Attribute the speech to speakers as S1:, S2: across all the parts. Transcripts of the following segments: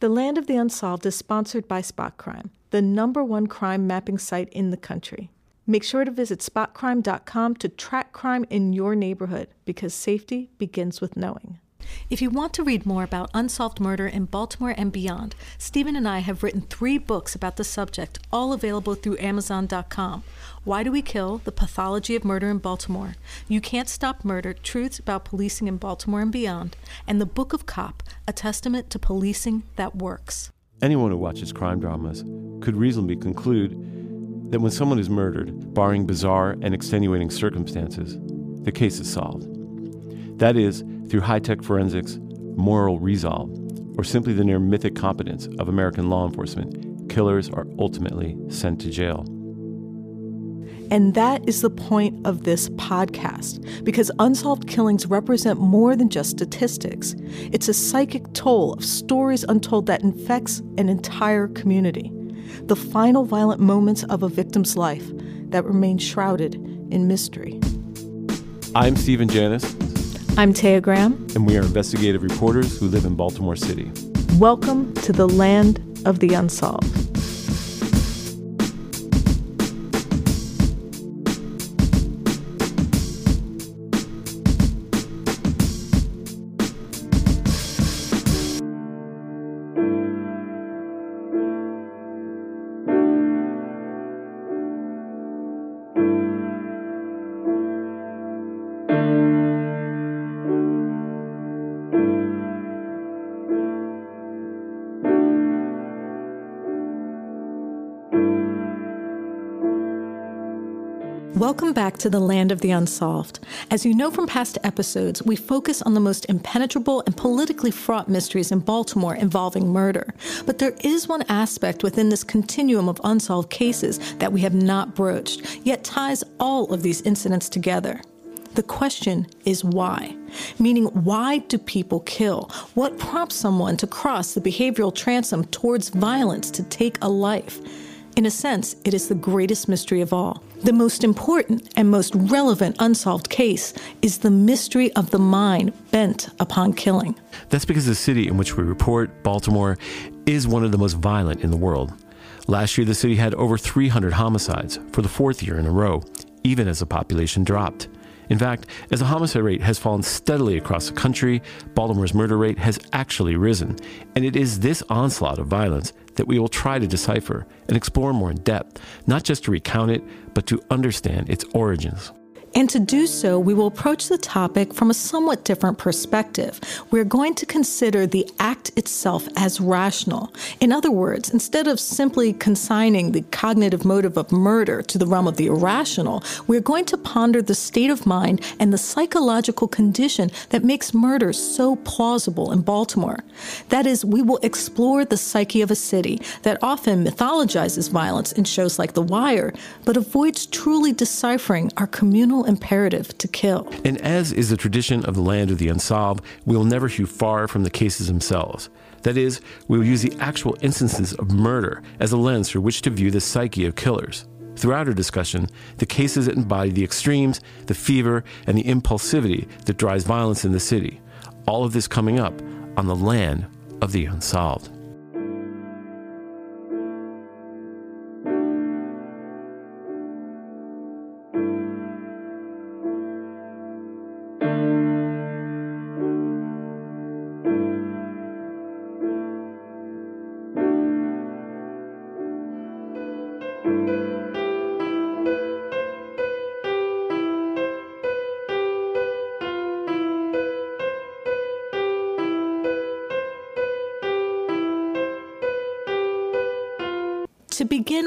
S1: The Land of the Unsolved is sponsored by Spot Crime, the number one crime mapping site in the country. Make sure to visit spotcrime.com to track crime in your neighborhood because safety begins with knowing.
S2: If you want to read more about unsolved murder in Baltimore and beyond, Stephen and I have written three books about the subject, all available through Amazon.com. Why Do We Kill? The Pathology of Murder in Baltimore. You Can't Stop Murder Truths About Policing in Baltimore and Beyond. And The Book of Cop, a testament to policing that works.
S3: Anyone who watches crime dramas could reasonably conclude that when someone is murdered, barring bizarre and extenuating circumstances, the case is solved. That is, through high tech forensics, moral resolve, or simply the near mythic competence of American law enforcement, killers are ultimately sent to jail.
S1: And that is the point of this podcast, because unsolved killings represent more than just statistics. It's a psychic toll of stories untold that infects an entire community. The final violent moments of a victim's life that remain shrouded in mystery.
S3: I'm Stephen Janis.
S1: I'm Taya Graham.
S3: And we are investigative reporters who live in Baltimore City.
S1: Welcome to the land of the unsolved. Welcome back to the land of the unsolved. As you know from past episodes, we focus on the most impenetrable and politically fraught mysteries in Baltimore involving murder. But there is one aspect within this continuum of unsolved cases that we have not broached, yet ties all of these incidents together. The question is why? Meaning, why do people kill? What prompts someone to cross the behavioral transom towards violence to take a life? In a sense, it is the greatest mystery of all. The most important and most relevant unsolved case is the mystery of the mind bent upon killing.
S3: That's because the city in which we report, Baltimore, is one of the most violent in the world. Last year, the city had over 300 homicides for the fourth year in a row, even as the population dropped. In fact, as the homicide rate has fallen steadily across the country, Baltimore's murder rate has actually risen. And it is this onslaught of violence that we will try to decipher and explore more in depth, not just to recount it, but to understand its origins.
S1: And to do so, we will approach the topic from a somewhat different perspective. We're going to consider the act itself as rational. In other words, instead of simply consigning the cognitive motive of murder to the realm of the irrational, we're going to ponder the state of mind and the psychological condition that makes murder so plausible in Baltimore. That is, we will explore the psyche of a city that often mythologizes violence in shows like The Wire, but avoids truly deciphering our communal imperative to kill.
S3: And as is the tradition of the land of the unsolved, we will never hew far from the cases themselves. That is, we will use the actual instances of murder as a lens through which to view the psyche of killers. Throughout our discussion, the cases that embody the extremes, the fever, and the impulsivity that drives violence in the city. All of this coming up on the land of the unsolved.
S1: To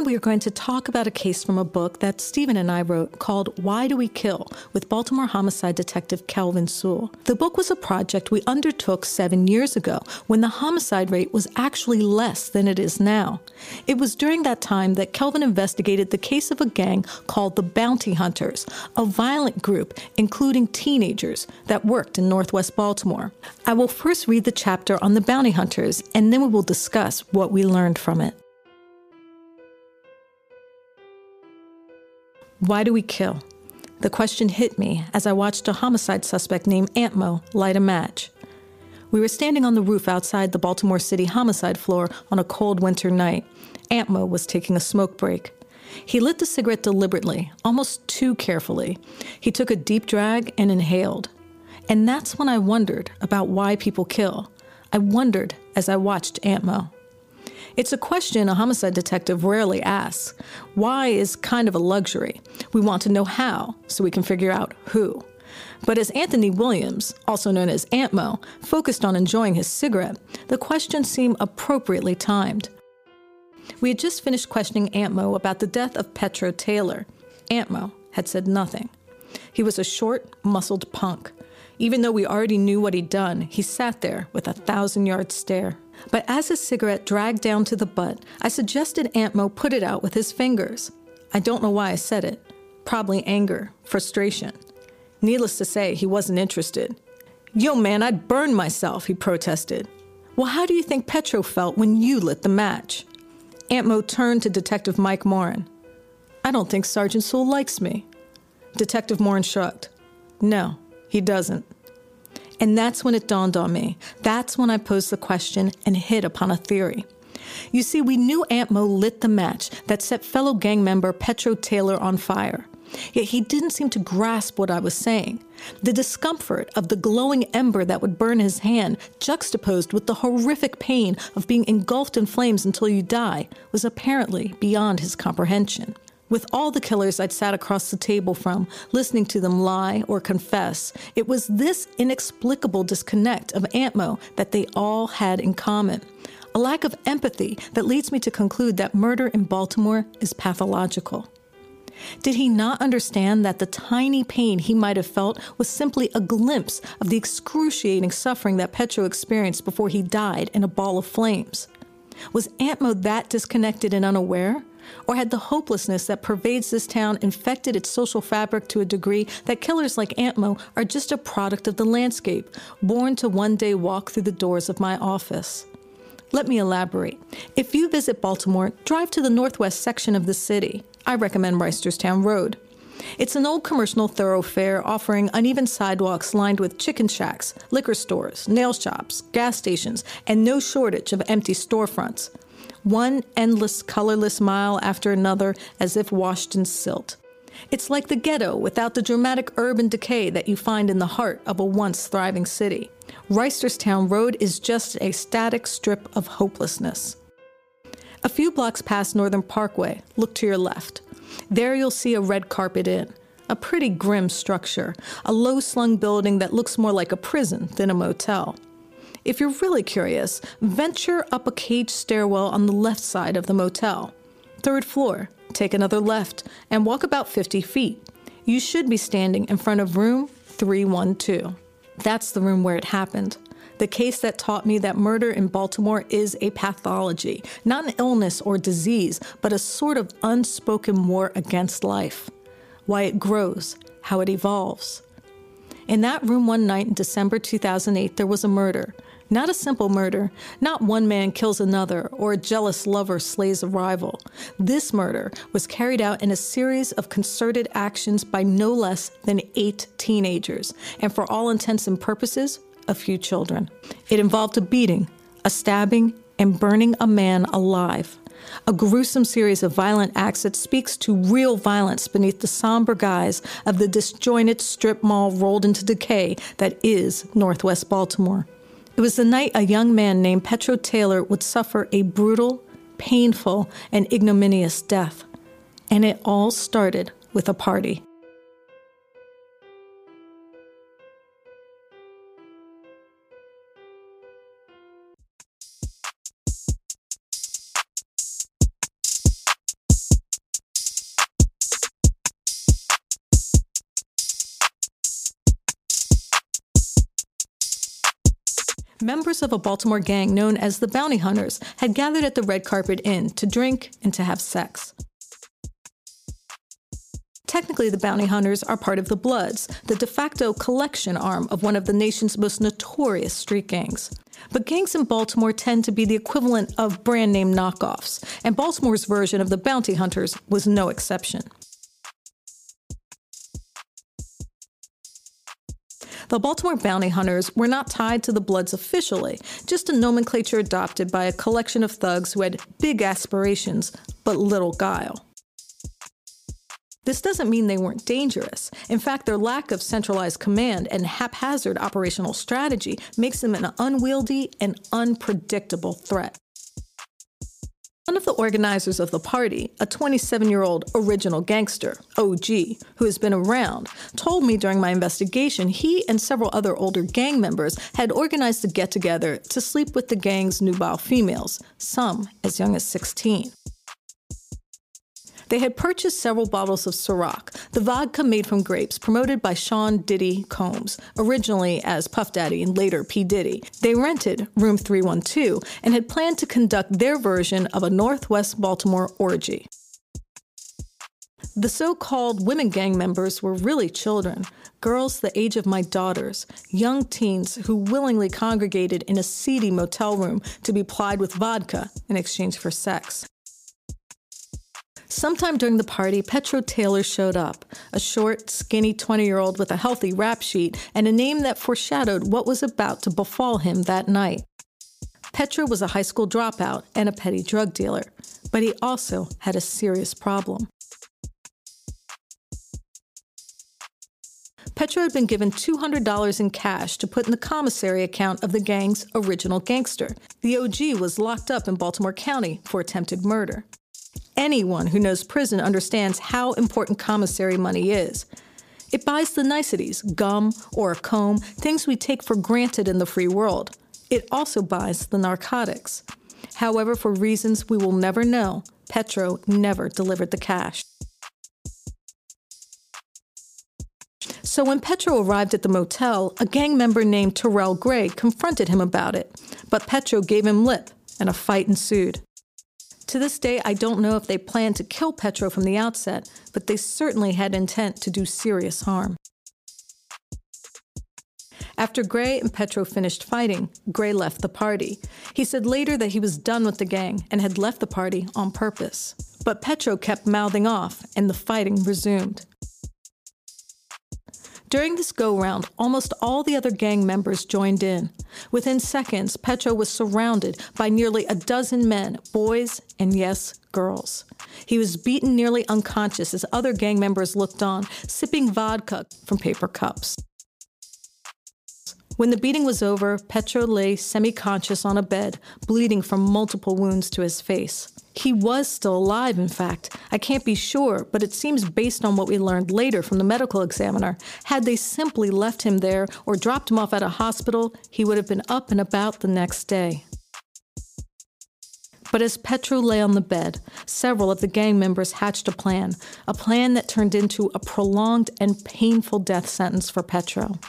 S1: we are going to talk about a case from a book that Stephen and I wrote called Why Do We Kill with Baltimore homicide detective Kelvin Sewell. The book was a project we undertook seven years ago when the homicide rate was actually less than it is now. It was during that time that Kelvin investigated the case of a gang called the Bounty Hunters, a violent group including teenagers that worked in Northwest Baltimore. I will first read the chapter on the Bounty Hunters and then we will discuss what we learned from it. Why do we kill? The question hit me as I watched a homicide suspect named Antmo light a match. We were standing on the roof outside the Baltimore City homicide floor on a cold winter night. Aunt Mo was taking a smoke break. He lit the cigarette deliberately, almost too carefully. He took a deep drag and inhaled. And that's when I wondered about why people kill. I wondered as I watched Aunt Mo. It's a question a homicide detective rarely asks. Why is kind of a luxury. We want to know how, so we can figure out who. But as Anthony Williams, also known as Antmo, focused on enjoying his cigarette, the questions seemed appropriately timed. We had just finished questioning Antmo about the death of Petro Taylor. Antmo had said nothing. He was a short, muscled punk. Even though we already knew what he'd done, he sat there with a thousand yard stare. But as his cigarette dragged down to the butt, I suggested Aunt Mo put it out with his fingers. I don't know why I said it. Probably anger, frustration. Needless to say, he wasn't interested. Yo, man, I'd burn myself, he protested. Well, how do you think Petro felt when you lit the match? Aunt Mo turned to Detective Mike Morin. I don't think Sergeant Sewell likes me. Detective Morin shrugged. No, he doesn't. And that's when it dawned on me. That's when I posed the question and hit upon a theory. You see, we knew Aunt Mo lit the match that set fellow gang member Petro Taylor on fire. Yet he didn't seem to grasp what I was saying. The discomfort of the glowing ember that would burn his hand, juxtaposed with the horrific pain of being engulfed in flames until you die, was apparently beyond his comprehension. With all the killers I'd sat across the table from, listening to them lie or confess, it was this inexplicable disconnect of Antmo that they all had in common. A lack of empathy that leads me to conclude that murder in Baltimore is pathological. Did he not understand that the tiny pain he might have felt was simply a glimpse of the excruciating suffering that Petro experienced before he died in a ball of flames? Was Antmo that disconnected and unaware? Or had the hopelessness that pervades this town infected its social fabric to a degree that killers like Antmo are just a product of the landscape, born to one day walk through the doors of my office? Let me elaborate. If you visit Baltimore, drive to the northwest section of the city. I recommend Reisterstown Road. It's an old commercial thoroughfare offering uneven sidewalks lined with chicken shacks, liquor stores, nail shops, gas stations, and no shortage of empty storefronts. One endless, colorless mile after another, as if washed in silt. It's like the ghetto without the dramatic urban decay that you find in the heart of a once thriving city. Reisterstown Road is just a static strip of hopelessness. A few blocks past Northern Parkway, look to your left. There you'll see a red carpet inn, a pretty grim structure, a low slung building that looks more like a prison than a motel. If you're really curious, venture up a cage stairwell on the left side of the motel. Third floor, take another left, and walk about 50 feet. You should be standing in front of room 312. That's the room where it happened. The case that taught me that murder in Baltimore is a pathology, not an illness or disease, but a sort of unspoken war against life. Why it grows, how it evolves. In that room one night in December 2008, there was a murder. Not a simple murder. Not one man kills another or a jealous lover slays a rival. This murder was carried out in a series of concerted actions by no less than eight teenagers, and for all intents and purposes, a few children. It involved a beating, a stabbing, and burning a man alive. A gruesome series of violent acts that speaks to real violence beneath the somber guise of the disjointed strip mall rolled into decay that is Northwest Baltimore. It was the night a young man named Petro Taylor would suffer a brutal, painful, and ignominious death. And it all started with a party. Members of a Baltimore gang known as the Bounty Hunters had gathered at the Red Carpet Inn to drink and to have sex. Technically, the bounty hunters are part of the Bloods, the de facto collection arm of one of the nation's most notorious street gangs. But gangs in Baltimore tend to be the equivalent of brand name knockoffs, and Baltimore's version of the bounty hunters was no exception. The Baltimore bounty hunters were not tied to the Bloods officially, just a nomenclature adopted by a collection of thugs who had big aspirations but little guile. This doesn't mean they weren't dangerous. In fact, their lack of centralized command and haphazard operational strategy makes them an unwieldy and unpredictable threat. One of the organizers of the party, a 27 year old original gangster, OG, who has been around, told me during my investigation he and several other older gang members had organized a get together to sleep with the gang's nubile females, some as young as 16. They had purchased several bottles of Ciroc, the vodka made from grapes promoted by Sean Diddy Combs, originally as Puff Daddy and later P. Diddy. They rented Room 312 and had planned to conduct their version of a Northwest Baltimore orgy. The so called women gang members were really children, girls the age of my daughters, young teens who willingly congregated in a seedy motel room to be plied with vodka in exchange for sex. Sometime during the party, Petro Taylor showed up, a short, skinny 20 year old with a healthy rap sheet and a name that foreshadowed what was about to befall him that night. Petro was a high school dropout and a petty drug dealer, but he also had a serious problem. Petro had been given $200 in cash to put in the commissary account of the gang's original gangster. The OG was locked up in Baltimore County for attempted murder. Anyone who knows prison understands how important commissary money is. It buys the niceties, gum or a comb, things we take for granted in the free world. It also buys the narcotics. However, for reasons we will never know, Petro never delivered the cash. So when Petro arrived at the motel, a gang member named Terrell Gray confronted him about it, but Petro gave him lip, and a fight ensued. To this day, I don't know if they planned to kill Petro from the outset, but they certainly had intent to do serious harm. After Gray and Petro finished fighting, Gray left the party. He said later that he was done with the gang and had left the party on purpose. But Petro kept mouthing off, and the fighting resumed. During this go round, almost all the other gang members joined in. Within seconds, Petro was surrounded by nearly a dozen men, boys, and yes, girls. He was beaten nearly unconscious as other gang members looked on, sipping vodka from paper cups. When the beating was over, Petro lay semi conscious on a bed, bleeding from multiple wounds to his face. He was still alive, in fact. I can't be sure, but it seems based on what we learned later from the medical examiner. Had they simply left him there or dropped him off at a hospital, he would have been up and about the next day. But as Petro lay on the bed, several of the gang members hatched a plan, a plan that turned into a prolonged and painful death sentence for Petro.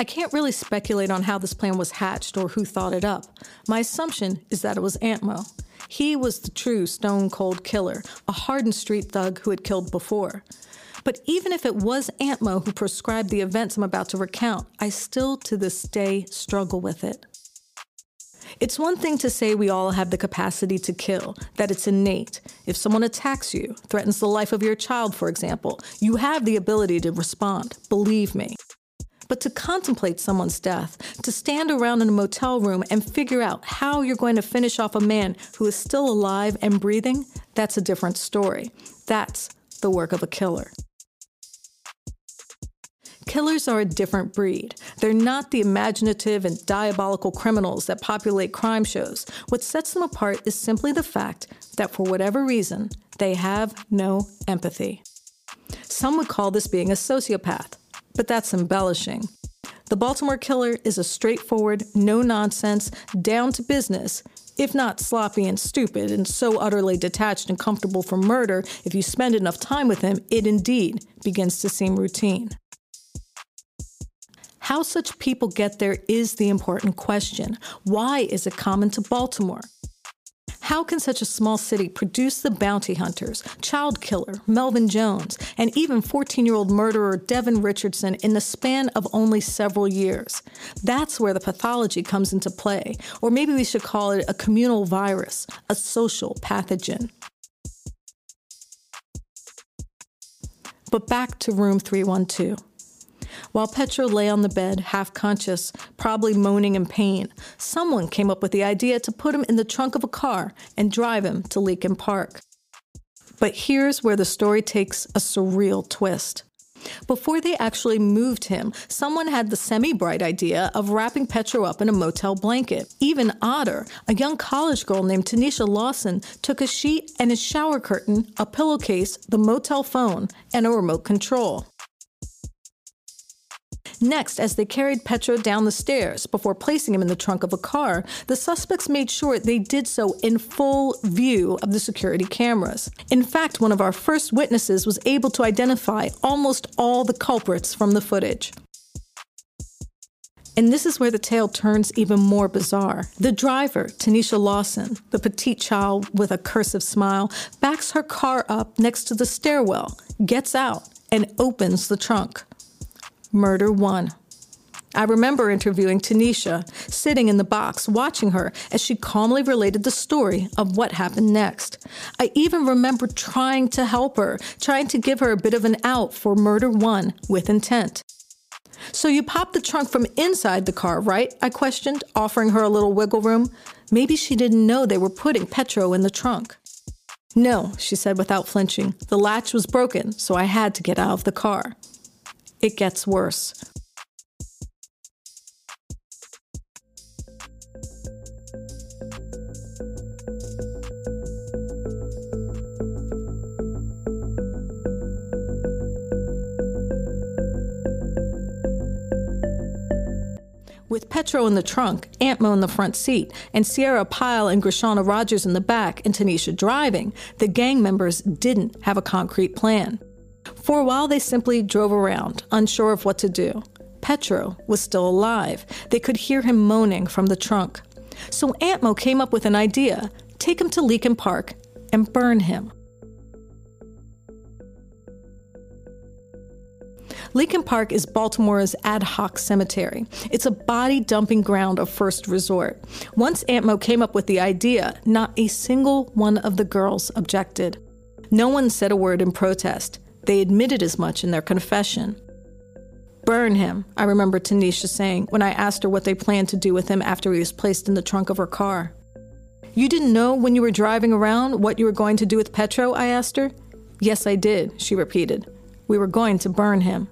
S1: I can't really speculate on how this plan was hatched or who thought it up. My assumption is that it was Antmo. He was the true stone cold killer, a hardened street thug who had killed before. But even if it was Antmo who prescribed the events I'm about to recount, I still to this day struggle with it. It's one thing to say we all have the capacity to kill, that it's innate. If someone attacks you, threatens the life of your child, for example, you have the ability to respond. Believe me. But to contemplate someone's death, to stand around in a motel room and figure out how you're going to finish off a man who is still alive and breathing, that's a different story. That's the work of a killer. Killers are a different breed. They're not the imaginative and diabolical criminals that populate crime shows. What sets them apart is simply the fact that for whatever reason, they have no empathy. Some would call this being a sociopath but that's embellishing. The Baltimore Killer is a straightforward, no nonsense, down to business, if not sloppy and stupid, and so utterly detached and comfortable from murder, if you spend enough time with him, it indeed begins to seem routine. How such people get there is the important question. Why is it common to Baltimore? How can such a small city produce the bounty hunters, child killer Melvin Jones, and even 14 year old murderer Devin Richardson in the span of only several years? That's where the pathology comes into play, or maybe we should call it a communal virus, a social pathogen. But back to room 312. While Petro lay on the bed, half conscious, probably moaning in pain, someone came up with the idea to put him in the trunk of a car and drive him to Leakin Park. But here's where the story takes a surreal twist. Before they actually moved him, someone had the semi bright idea of wrapping Petro up in a motel blanket. Even odder, a young college girl named Tanisha Lawson took a sheet and a shower curtain, a pillowcase, the motel phone, and a remote control. Next, as they carried Petro down the stairs before placing him in the trunk of a car, the suspects made sure they did so in full view of the security cameras. In fact, one of our first witnesses was able to identify almost all the culprits from the footage. And this is where the tale turns even more bizarre. The driver, Tanisha Lawson, the petite child with a cursive smile, backs her car up next to the stairwell, gets out, and opens the trunk. Murder One. I remember interviewing Tanisha, sitting in the box, watching her as she calmly related the story of what happened next. I even remember trying to help her, trying to give her a bit of an out for murder one with intent. So you popped the trunk from inside the car, right? I questioned, offering her a little wiggle room. Maybe she didn't know they were putting Petro in the trunk. No, she said without flinching. The latch was broken, so I had to get out of the car it gets worse. With Petro in the trunk, Antmo in the front seat, and Sierra Pyle and Grishana Rogers in the back, and Tanisha driving, the gang members didn't have a concrete plan. For a while, they simply drove around, unsure of what to do. Petro was still alive. They could hear him moaning from the trunk. So Aunt Mo came up with an idea take him to Leakin Park and burn him. Leakin Park is Baltimore's ad hoc cemetery. It's a body dumping ground of first resort. Once Aunt Mo came up with the idea, not a single one of the girls objected. No one said a word in protest. They admitted as much in their confession. Burn him, I remember Tanisha saying when I asked her what they planned to do with him after he was placed in the trunk of her car. You didn't know when you were driving around what you were going to do with Petro? I asked her. Yes, I did, she repeated. We were going to burn him.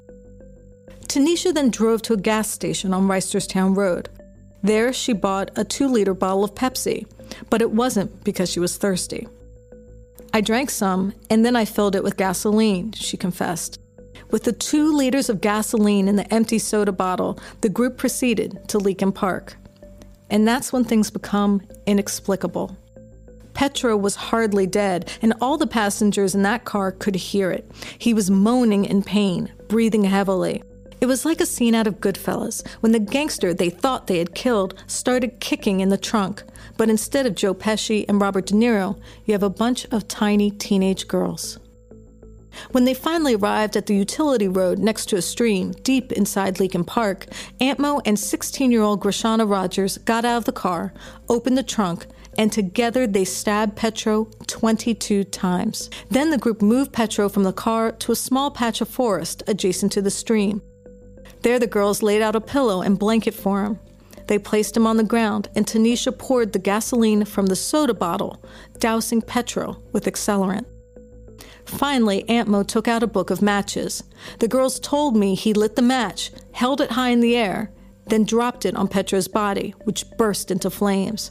S1: Tanisha then drove to a gas station on Reisterstown Road. There, she bought a two liter bottle of Pepsi, but it wasn't because she was thirsty. I drank some, and then I filled it with gasoline, she confessed. With the two liters of gasoline in the empty soda bottle, the group proceeded to Leakin Park. And that's when things become inexplicable. Petro was hardly dead, and all the passengers in that car could hear it. He was moaning in pain, breathing heavily. It was like a scene out of Goodfellas when the gangster they thought they had killed started kicking in the trunk. But instead of Joe Pesci and Robert De Niro, you have a bunch of tiny teenage girls. When they finally arrived at the utility road next to a stream deep inside Leakin Park, Aunt Mo and 16 year old Grishana Rogers got out of the car, opened the trunk, and together they stabbed Petro 22 times. Then the group moved Petro from the car to a small patch of forest adjacent to the stream. There, the girls laid out a pillow and blanket for him. They placed him on the ground, and Tanisha poured the gasoline from the soda bottle, dousing Petro with accelerant. Finally, Aunt Mo took out a book of matches. The girls told me he lit the match, held it high in the air, then dropped it on Petro's body, which burst into flames.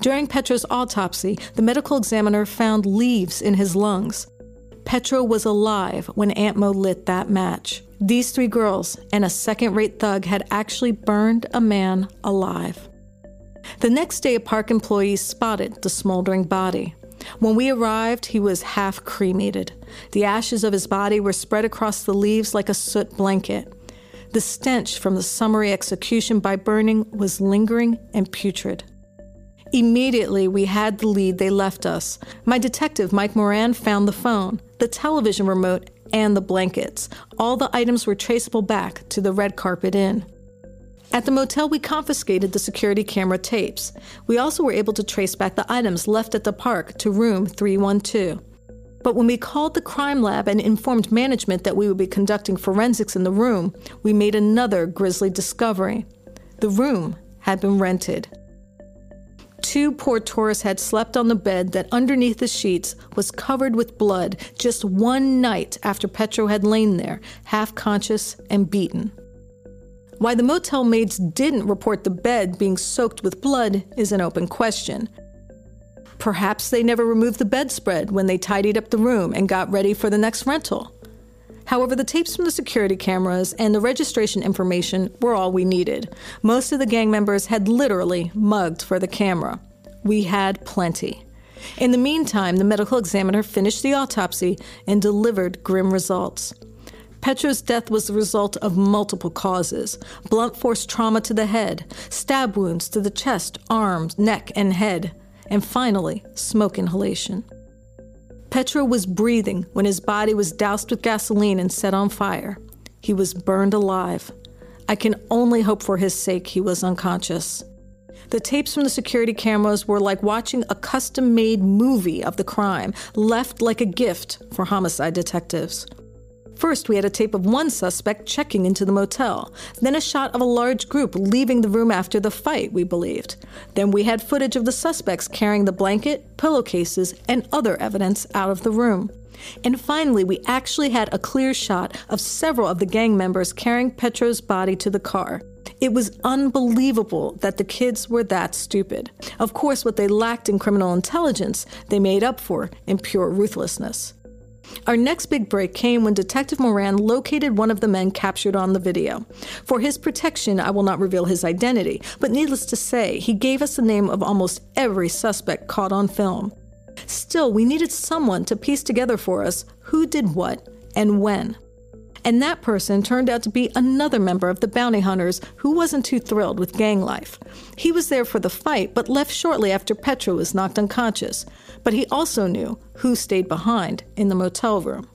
S1: During Petro's autopsy, the medical examiner found leaves in his lungs. Petro was alive when Aunt Mo lit that match. These three girls and a second rate thug had actually burned a man alive. The next day, a park employee spotted the smoldering body. When we arrived, he was half cremated. The ashes of his body were spread across the leaves like a soot blanket. The stench from the summary execution by burning was lingering and putrid. Immediately, we had the lead they left us. My detective, Mike Moran, found the phone, the television remote, and the blankets. All the items were traceable back to the Red Carpet Inn. At the motel, we confiscated the security camera tapes. We also were able to trace back the items left at the park to room 312. But when we called the crime lab and informed management that we would be conducting forensics in the room, we made another grisly discovery. The room had been rented. Two poor tourists had slept on the bed that underneath the sheets was covered with blood just one night after Petro had lain there, half conscious and beaten. Why the motel maids didn't report the bed being soaked with blood is an open question. Perhaps they never removed the bedspread when they tidied up the room and got ready for the next rental. However, the tapes from the security cameras and the registration information were all we needed. Most of the gang members had literally mugged for the camera. We had plenty. In the meantime, the medical examiner finished the autopsy and delivered grim results. Petro's death was the result of multiple causes blunt force trauma to the head, stab wounds to the chest, arms, neck, and head, and finally, smoke inhalation. Petro was breathing when his body was doused with gasoline and set on fire. He was burned alive. I can only hope for his sake he was unconscious. The tapes from the security cameras were like watching a custom made movie of the crime, left like a gift for homicide detectives. First, we had a tape of one suspect checking into the motel, then a shot of a large group leaving the room after the fight, we believed. Then we had footage of the suspects carrying the blanket, pillowcases, and other evidence out of the room. And finally, we actually had a clear shot of several of the gang members carrying Petro's body to the car. It was unbelievable that the kids were that stupid. Of course, what they lacked in criminal intelligence, they made up for in pure ruthlessness. Our next big break came when Detective Moran located one of the men captured on the video. For his protection, I will not reveal his identity, but needless to say, he gave us the name of almost every suspect caught on film. Still, we needed someone to piece together for us who did what and when. And that person turned out to be another member of the bounty hunters who wasn't too thrilled with gang life. He was there for the fight, but left shortly after Petro was knocked unconscious. But he also knew who stayed behind in the motel room.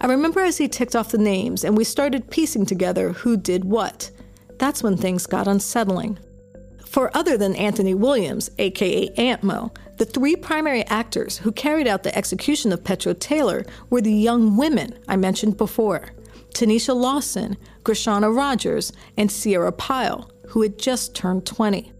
S1: I remember as he ticked off the names and we started piecing together who did what. That's when things got unsettling. For other than Anthony Williams, aka Aunt Mo, the three primary actors who carried out the execution of Petro Taylor were the young women I mentioned before. Tanisha Lawson, Grishana Rogers, and Sierra Pyle, who had just turned 20.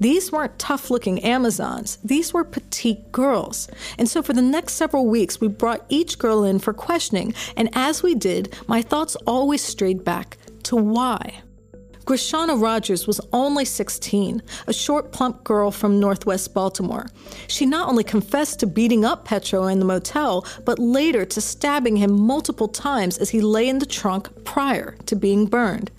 S1: These weren't tough looking Amazons, these were petite girls. And so for the next several weeks, we brought each girl in for questioning, and as we did, my thoughts always strayed back to why. Grishana Rogers was only 16, a short, plump girl from northwest Baltimore. She not only confessed to beating up Petro in the motel, but later to stabbing him multiple times as he lay in the trunk prior to being burned.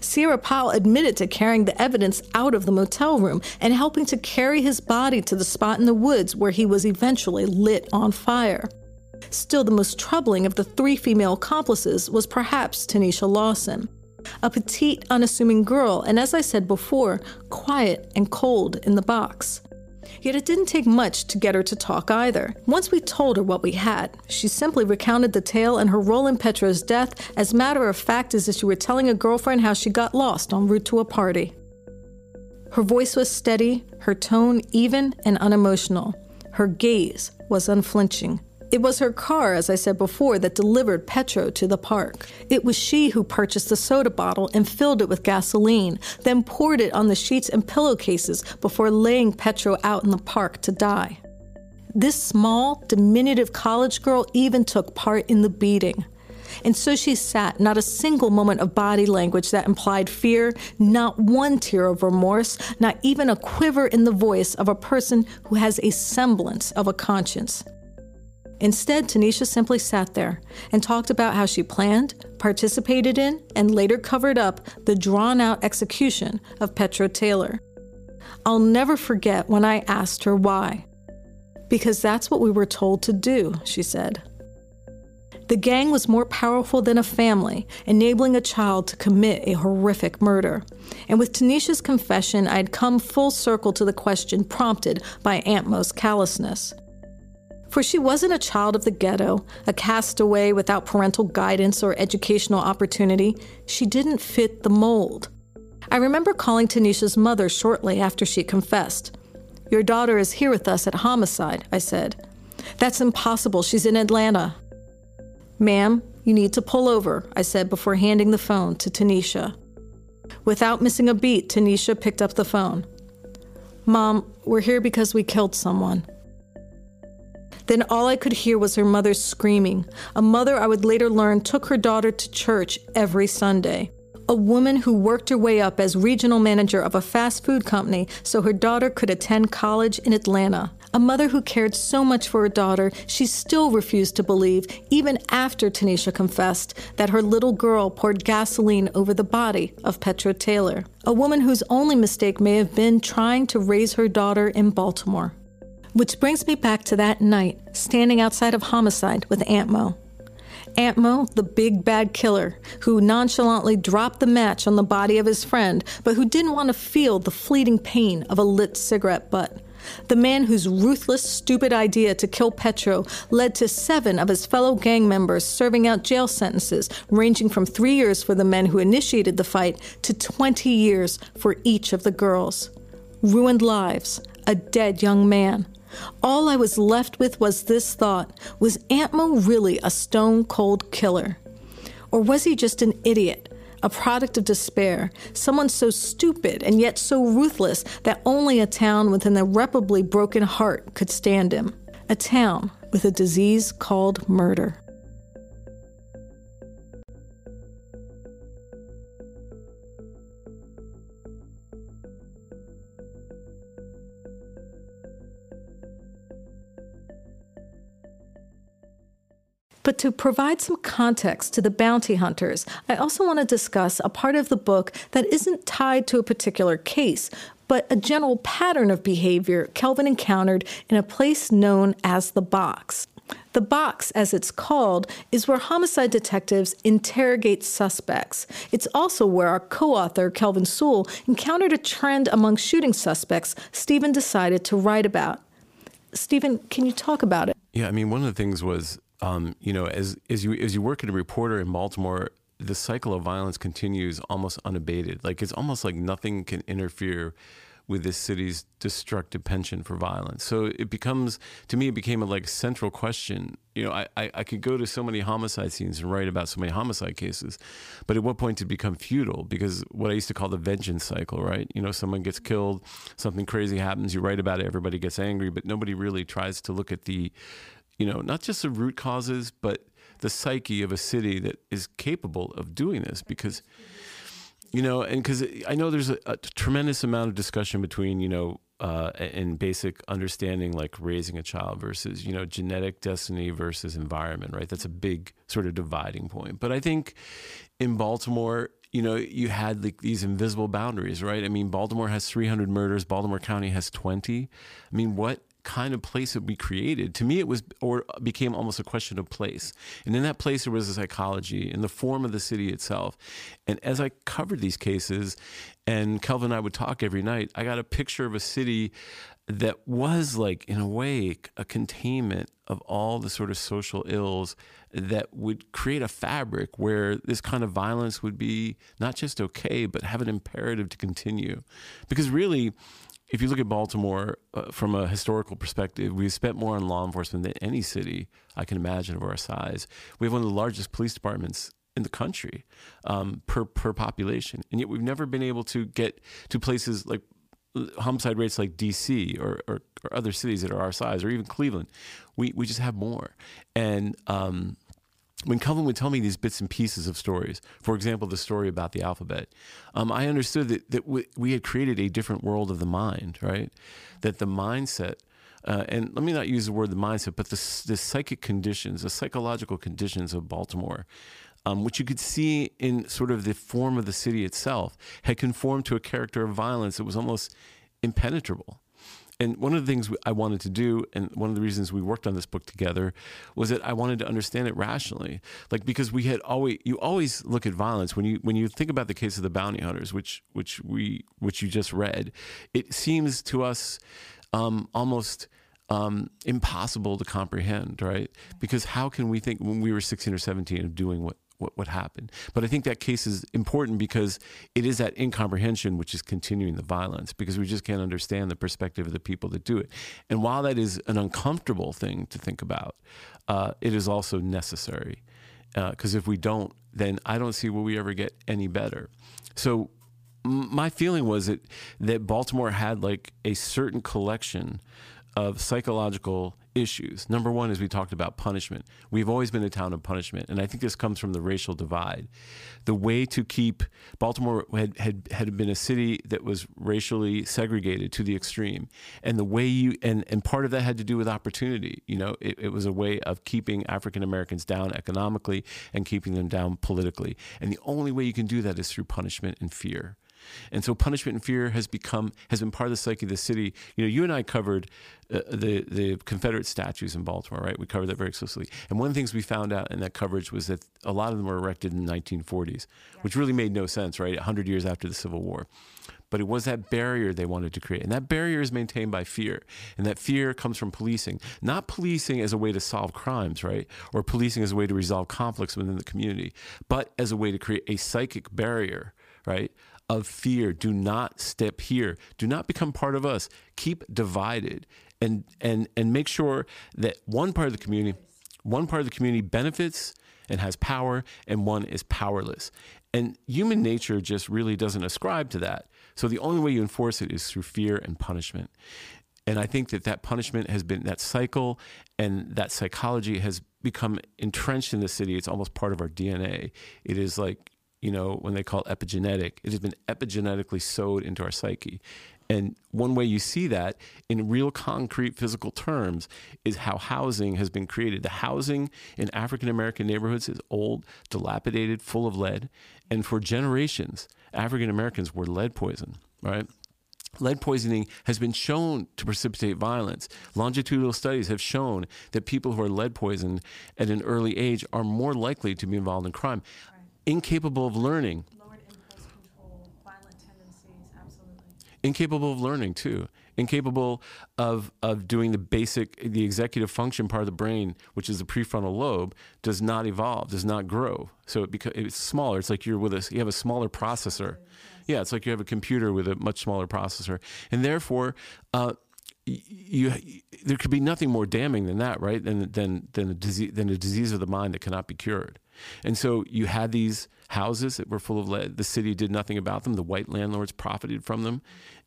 S1: Sierra Powell admitted to carrying the evidence out of the motel room and helping to carry his body to the spot in the woods where he was eventually lit on fire. Still, the most troubling of the three female accomplices was perhaps Tanisha Lawson a petite, unassuming girl, and as I said before, quiet and cold in the box. Yet it didn't take much to get her to talk either. Once we told her what we had, she simply recounted the tale and her role in Petro's death as matter of fact as if she were telling a girlfriend how she got lost en route to a party. Her voice was steady, her tone even and unemotional. Her gaze was unflinching. It was her car, as I said before, that delivered Petro to the park. It was she who purchased the soda bottle and filled it with gasoline, then poured it on the sheets and pillowcases before laying Petro out in the park to die. This small, diminutive college girl even took part in the beating. And so she sat, not a single moment of body language that implied fear, not one tear of remorse, not even a quiver in the voice of a person who has a semblance of a conscience. Instead, Tanisha simply sat there and talked about how she planned, participated in, and later covered up the drawn out execution of Petro Taylor. I'll never forget when I asked her why. Because that's what we were told to do, she said. The gang was more powerful than a family, enabling a child to commit a horrific murder. And with Tanisha's confession, I'd come full circle to the question prompted by Aunt Mo's callousness. For she wasn't a child of the ghetto, a castaway without parental guidance or educational opportunity. She didn't fit the mold. I remember calling Tanisha's mother shortly after she confessed. Your daughter is here with us at homicide, I said. That's impossible. She's in Atlanta. Ma'am, you need to pull over, I said before handing the phone to Tanisha. Without missing a beat, Tanisha picked up the phone. Mom, we're here because we killed someone. Then all I could hear was her mother screaming, a mother I would later learn took her daughter to church every Sunday. A woman who worked her way up as regional manager of a fast food company so her daughter could attend college in Atlanta. A mother who cared so much for her daughter, she still refused to believe, even after Tanisha confessed, that her little girl poured gasoline over the body of Petro Taylor. A woman whose only mistake may have been trying to raise her daughter in Baltimore. Which brings me back to that night, standing outside of homicide with Aunt Mo. Mo, the big bad killer, who nonchalantly dropped the match on the body of his friend, but who didn't want to feel the fleeting pain of a lit cigarette butt. The man whose ruthless, stupid idea to kill Petro led to seven of his fellow gang members serving out jail sentences ranging from three years for the men who initiated the fight to 20 years for each of the girls. Ruined lives, a dead young man. All I was left with was this thought Was Aunt Mo really a stone cold killer? Or was he just an idiot? a product of despair, someone so stupid and yet so ruthless that only a town with an irreparably broken heart could stand him. A town with a disease called murder. But to provide some context to the bounty hunters, I also want to discuss a part of the book that isn't tied to a particular case, but a general pattern of behavior Kelvin encountered in a place known as the box. The box, as it's called, is where homicide detectives interrogate suspects. It's also where our co author, Kelvin Sewell, encountered a trend among shooting suspects Stephen decided to write about. Stephen, can you talk about it?
S3: Yeah, I mean, one of the things was um, you know, as as you as you work as a reporter in Baltimore, the cycle of violence continues almost unabated. Like it's almost like nothing can interfere with this city's destructive penchant for violence. So it becomes, to me, it became a like central question. You know, I, I, I, could go to so many homicide scenes and write about so many homicide cases, but at what point did it become futile? Because what I used to call the vengeance cycle, right? You know, someone gets killed, something crazy happens, you write about it, everybody gets angry, but nobody really tries to look at the you know, not just the root causes, but the psyche of a city that is capable of doing this because you know and because i know there's a, a, tremendous amount of discussion between you know uh, and basic understanding like raising a child versus you know genetic destiny versus environment right? That's a big sort of dividing point. But i think in baltimore you know you had like these invisible boundaries right? I mean baltimore has 300 murders. Baltimore county has 20 i mean what kind of place that we created to me it was or became almost a question of place. And in that place there was a psychology in the form of the city itself. And as i covered these cases and kelvin and i would talk every night i got a picture of a city that was like in a way a containment of all the sort of social ills that would create a fabric where this kind of violence would be not just okay but have an imperative to continue. Because really if you look at Baltimore uh, from a historical perspective, we've spent more on law enforcement than any city I can imagine of our size. We have one of the largest police departments in the country um, per per population, and yet we've never been able to get to places like uh, homicide rates like DC or, or, or other cities that are our size, or even Cleveland. We we just have more, and um, when Kelvin would tell me these bits and pieces of stories, for example, the story about the alphabet, um, I understood that, that we, we, had created a different world of the mind, right? That the mindset, uh, and let me not use the word the mindset, but the, the psychic conditions, the psychological conditions of Baltimore, um, which you could see in sort of the form of the city itself, had conformed to a character of violence that was almost impenetrable and one of the things I wanted to do, and one of the reasons we worked on this book together, was that I wanted to understand it rationally. Like because we had always, you always look at violence when you when you think about the case of the bounty hunters, which which we which you just read, it seems to us um, almost. Um, impossible to comprehend, right? Because how can we think when we were 16 or 17 of doing what what, what happened. But I think that case is important because it is that incomprehension which is continuing the violence because we just can't understand the perspective of the people that do it. And while that is an uncomfortable thing to think about, uh, it is also necessary. Because uh, if we don't, then I don't see will we ever get any better. So my feeling was that that Baltimore had like a certain collection of psychological issues. Number one is we talked about punishment. We've always been a town of punishment, and I think this comes from the racial divide. The way to keep Baltimore had, had, had been a city that was racially segregated to the extreme, and the way you and and part of that had to do with opportunity. You know, it, it was a way of keeping African Americans down economically and keeping them down politically, and the only way you can do that is through punishment and fear. And so punishment and fear has become has been part of the psyche of the city. You know, you and I covered uh, the the Confederate statues in Baltimore, right? We covered that very explicitly. And one of the things we found out in that coverage was that a lot of them were erected in the 1940s, which really made no sense, right? 100 years after the Civil War. But it was that barrier they wanted to create. And that barrier is maintained by fear. And that fear comes from policing. Not policing as a way to solve crimes, right? Or policing as a way to resolve conflicts within the community, but as a way to create a psychic barrier, right? Of fear. Do not step here. Do not become part of us. Keep divided and and and make sure that one part of the community, one part of the community benefits and has power and one is powerless. And human nature just really doesn't ascribe to that. So the only way you enforce it is through fear and punishment. And I think that that punishment has been that cycle and that psychology has become entrenched in the city. It's almost part of our DNA. It is like you know, when they call epigenetic, it has been epigenetically sewed into our psyche. And one way you see that in real concrete physical terms is how housing has been created. The housing in African American neighborhoods is old, dilapidated, full of lead. And for generations, African Americans were lead poisoned, right? Lead poisoning has been shown to precipitate violence. Longitudinal studies have shown that people who are lead poisoned at an early age are more likely to be involved in crime incapable of learning.
S2: Lowered impulse control, violent tendencies, absolutely.
S3: Incapable of learning too. Incapable of of doing the basic, the executive function part of the brain, which is the prefrontal lobe, does not evolve, does not grow. So it beca- it's smaller. It's like you're with a, you have a smaller processor. Yeah, it's like you have a computer with a much smaller processor, and therefore. Uh, you, there could be nothing more damning than that, right? Than than than a disease than a disease of the mind that cannot be cured. And so you had these houses that were full of lead. The city did nothing about them. The white landlords profited from them,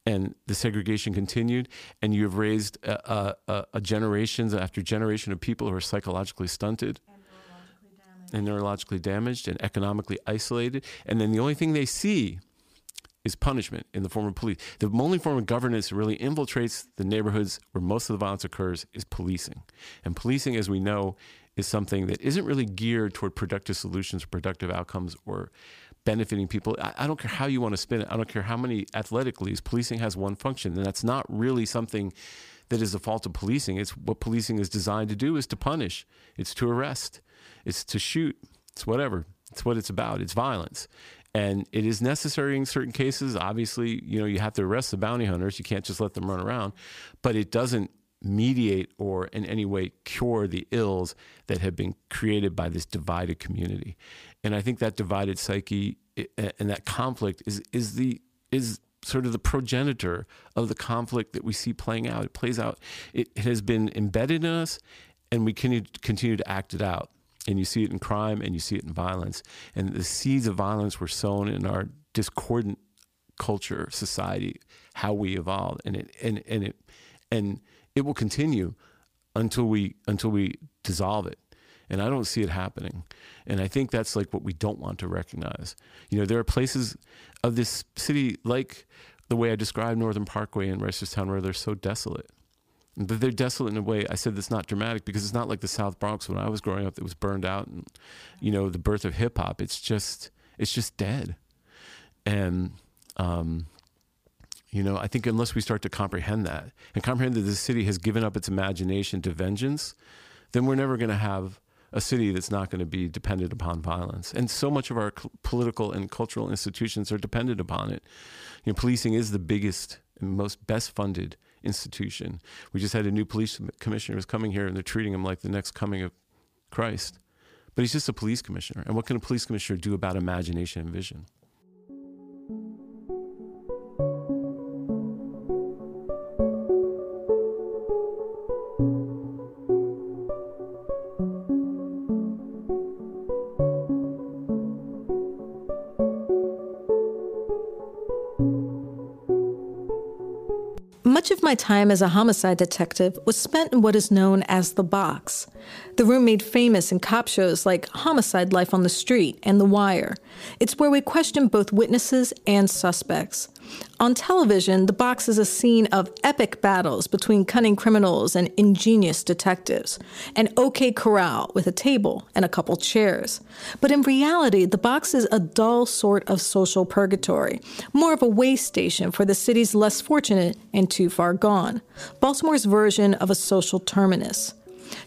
S3: and the segregation continued. And you have raised a, a, a generations after generation of people who are psychologically stunted. And neurologically damaged and economically isolated. And then the only thing they see is punishment in the form of police. The only form of governance that really infiltrates the neighborhoods where most of the violence occurs is policing. And policing, as we know, is something that isn't really geared toward productive solutions productive outcomes or benefiting people. I, I, don't care how you want to spin it. I don't care how many athletic leagues. Policing has one function, and that's not really something that is the fault of policing. It's what policing is designed to do is to punish. It's to arrest. It's to shoot. It's whatever. It's what it's about. It's violence. And it is necessary in certain cases. Obviously, you know, you have to arrest the bounty hunters. You can't just let them run around. But it doesn't mediate or in any way cure the ills that have been created by this divided community. And I think that divided psyche eh, eh, and that conflict is is the is sort of the progenitor of the conflict that we see playing out. It plays out. It, has been embedded in us, and we continue continue to act it out. And you see it in crime, and you see it in violence. And the seeds of violence were sown in our discordant culture, society, how we evolved, and it and and it and it will continue until we until we dissolve it. And i don't see it happening. And i think that's like what we don't want to recognize. You know there are places of this city like the way i described northern parkway and reisterstown where they're so desolate but they're desolate in a way i said that's not dramatic because it's not like the south bronx when i was growing up that was burned out and you know the birth of hip-hop it's just it's just dead and um, you know, I think unless we start to comprehend that and comprehend that the city has given up its imagination to vengeance, then we're never going to have a city that's not going to be dependent upon violence. And so much of our political and cultural institutions are dependent upon it. You know, policing is the biggest and most best funded institution. We just had a new police commissioner who's coming here and they're treating him like the next coming of Christ But he's just a police commissioner. And what can a police commissioner do about imagination and vision?
S1: Much of my time as a homicide detective was spent in what is known as the box. The room made famous in cop shows like Homicide Life on the Street and The Wire. It's where we question both witnesses and suspects. On television, the box is a scene of epic battles between cunning criminals and ingenious detectives, an OK corral with a table and a couple chairs. But in reality, the box is a dull sort of social purgatory, more of a way station for the city's less fortunate and too far gone, Baltimore's version of a social terminus.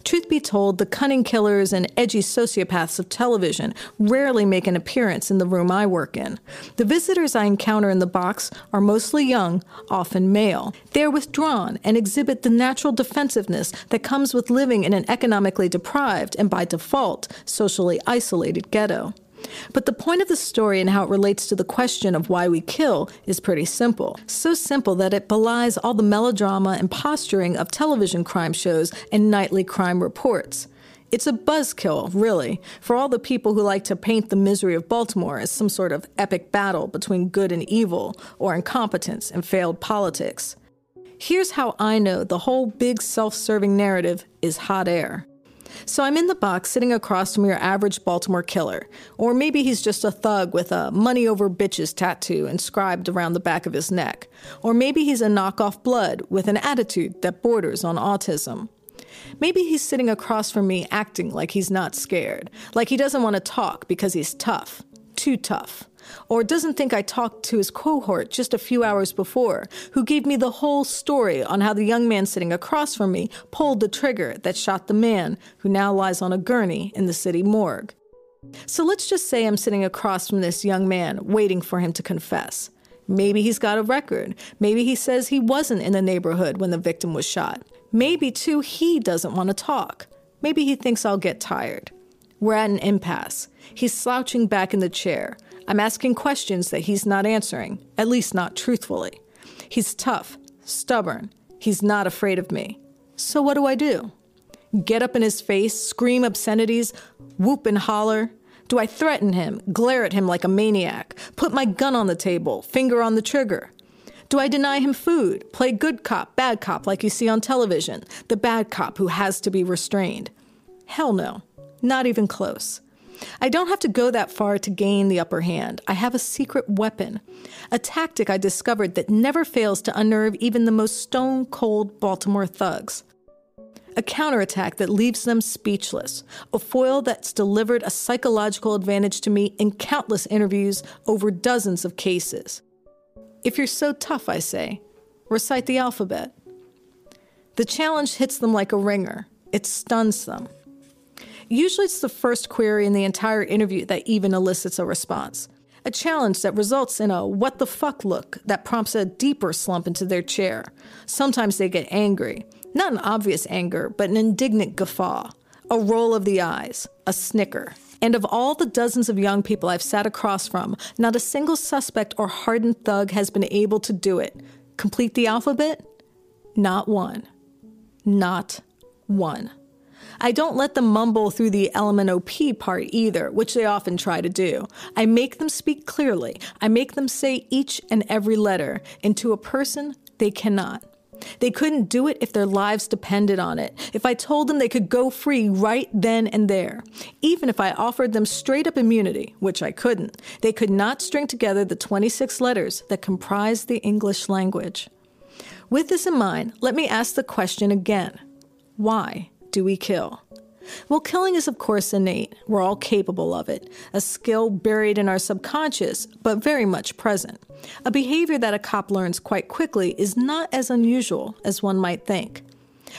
S1: Truth be told, the cunning killers and edgy sociopaths of television rarely make an appearance in the room I work in. The visitors I encounter in the box are mostly young, often male. They are withdrawn and exhibit the natural defensiveness that comes with living in an economically deprived and by default socially isolated ghetto. But the point of the story and how it relates to the question of why we kill is pretty simple. So simple that it belies all the melodrama and posturing of television crime shows and nightly crime reports. It's a buzzkill, really, for all the people who like to paint the misery of Baltimore as some sort of epic battle between good and evil, or incompetence and failed politics. Here's how I know the whole big self serving narrative is hot air. So I'm in the box sitting across from your average Baltimore killer. Or maybe he's just a thug with a money over bitches tattoo inscribed around the back of his neck. Or maybe he's a knockoff blood with an attitude that borders on autism. Maybe he's sitting across from me acting like he's not scared, like he doesn't want to talk because he's tough, too tough or doesn't think I talked to his cohort just a few hours before, who gave me the whole story on how the young man sitting across from me pulled the trigger that shot the man who now lies on a gurney in the city morgue. So let's just say I'm sitting across from this young man, waiting for him to confess. Maybe he's got a record. Maybe he says he wasn't in the neighborhood when the victim was shot. Maybe, too, he doesn't want to talk. Maybe he thinks I'll get tired. We're at an impasse. He's slouching back in the chair. I'm asking questions that he's not answering, at least not truthfully. He's tough, stubborn. He's not afraid of me. So what do I do? Get up in his face, scream obscenities, whoop and holler? Do I threaten him, glare at him like a maniac, put my gun on the table, finger on the trigger? Do I deny him food, play good cop, bad cop like you see on television, the bad cop who has to be restrained? Hell no, not even close. I don't have to go that far to gain the upper hand. I have a secret weapon, a tactic I discovered that never fails to unnerve even the most stone cold Baltimore thugs. A counterattack that leaves them speechless, a foil that's delivered a psychological advantage to me in countless interviews over dozens of cases. If you're so tough, I say, recite the alphabet. The challenge hits them like a ringer, it stuns them. Usually, it's the first query in the entire interview that even elicits a response. A challenge that results in a what the fuck look that prompts a deeper slump into their chair. Sometimes they get angry. Not an obvious anger, but an indignant guffaw. A roll of the eyes. A snicker. And of all the dozens of young people I've sat across from, not a single suspect or hardened thug has been able to do it. Complete the alphabet? Not one. Not one. I don't let them mumble through the LMNOP part either, which they often try to do. I make them speak clearly. I make them say each and every letter, and to a person, they cannot. They couldn't do it if their lives depended on it, if I told them they could go free right then and there. Even if I offered them straight up immunity, which I couldn't, they could not string together the 26 letters that comprise the English language. With this in mind, let me ask the question again Why? Do we kill? Well, killing is, of course, innate. We're all capable of it. A skill buried in our subconscious, but very much present. A behavior that a cop learns quite quickly is not as unusual as one might think.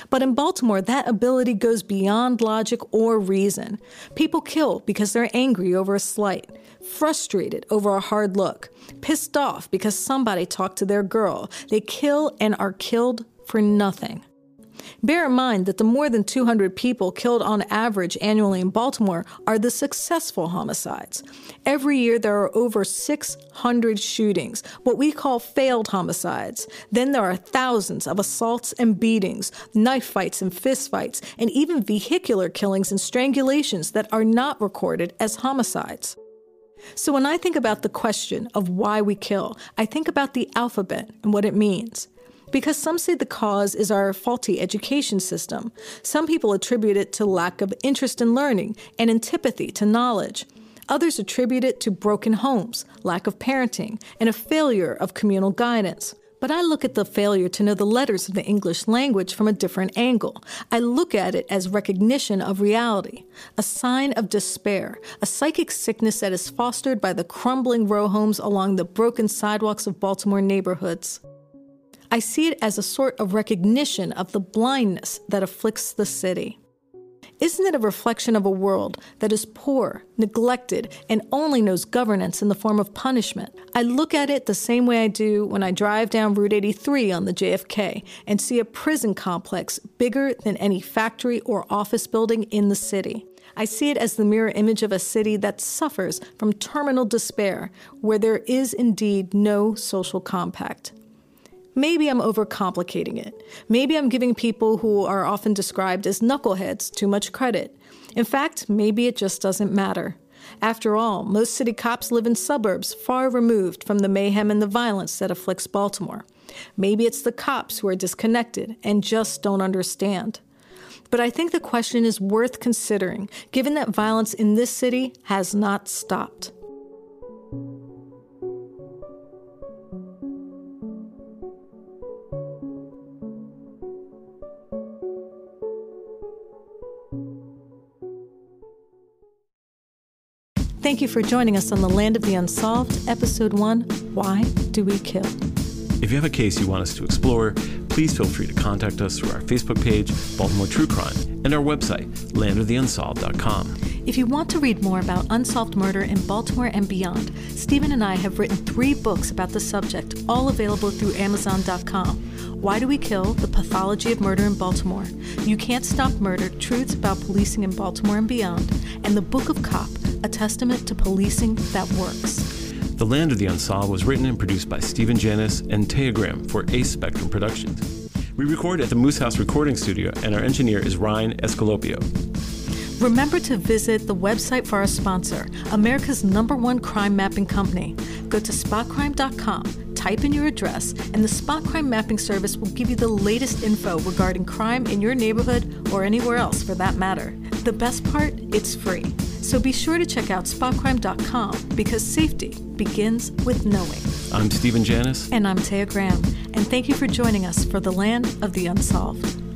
S1: But in Baltimore, that ability goes beyond logic or reason. People kill because they're angry over a slight, frustrated over a hard look, pissed off because somebody talked to their girl. They kill and are killed for nothing. Bear in mind that the more than 200 people killed on average annually in Baltimore are the successful homicides. Every year, there are over 600 shootings, what we call failed homicides. Then there are thousands of assaults and beatings, knife fights and fistfights, and even vehicular killings and strangulations that are not recorded as homicides. So when I think about the question of why we kill, I think about the alphabet and what it means. Because some say the cause is our faulty education system. Some people attribute it to lack of interest in learning and antipathy to knowledge. Others attribute it to broken homes, lack of parenting, and a failure of communal guidance. But I look at the failure to know the letters of the English language from a different angle. I look at it as recognition of reality, a sign of despair, a psychic sickness that is fostered by the crumbling row homes along the broken sidewalks of Baltimore neighborhoods. I see it as a sort of recognition of the blindness that afflicts the city. Isn't it a reflection of a world that is poor, neglected, and only knows governance in the form of punishment? I look at it the same way I do when I drive down Route 83 on the JFX and see a prison complex bigger than any factory or office building in the city. I see it as the mirror image of a city that suffers from terminal despair, where there is indeed no social compact. Maybe I'm overcomplicating it. Maybe I'm giving people who are often described as knuckleheads too much credit. In fact, maybe it just doesn't matter. After all, most city cops live in suburbs far removed from the mayhem and the violence that afflicts Baltimore. Maybe it's the cops who are disconnected and just don't understand. But I think the question is worth considering, given that violence in this city has not stopped. Thank you for joining us on the Land of the Unsolved, Episode 1 Why Do We Kill?
S3: If you have a case you want us to explore, please feel free to contact us through our Facebook page, Baltimore True Crime, and our website, landoftheunsolved.com.
S2: If you want to read more about unsolved murder in Baltimore and beyond, Stephen and I have written three books about the subject, all available through Amazon.com. Why Do We Kill? The Pathology of Murder in Baltimore. You Can't Stop Murder Truths About Policing in Baltimore and Beyond. And The Book of Cop a testament to policing that works.
S3: The Land of the Unsolved was written and produced by Stephen Janis and Taya Graham for Ace Spectrum Productions. We record at the Moose House Recording Studio, and our engineer is Ryan Escalopio.
S2: Remember to visit the website for our sponsor, America's number one crime mapping company. Go to spotcrime.com, type in your address, and the Spot Crime Mapping Service will give you the latest info regarding crime in your neighborhood or anywhere else for that matter. The best part, it's free. So be sure to check out spotcrime.com because safety begins with knowing.
S3: I'm Stephen Janis.
S2: And I'm Taya Graham. And thank you for joining us for the Land of the Unsolved.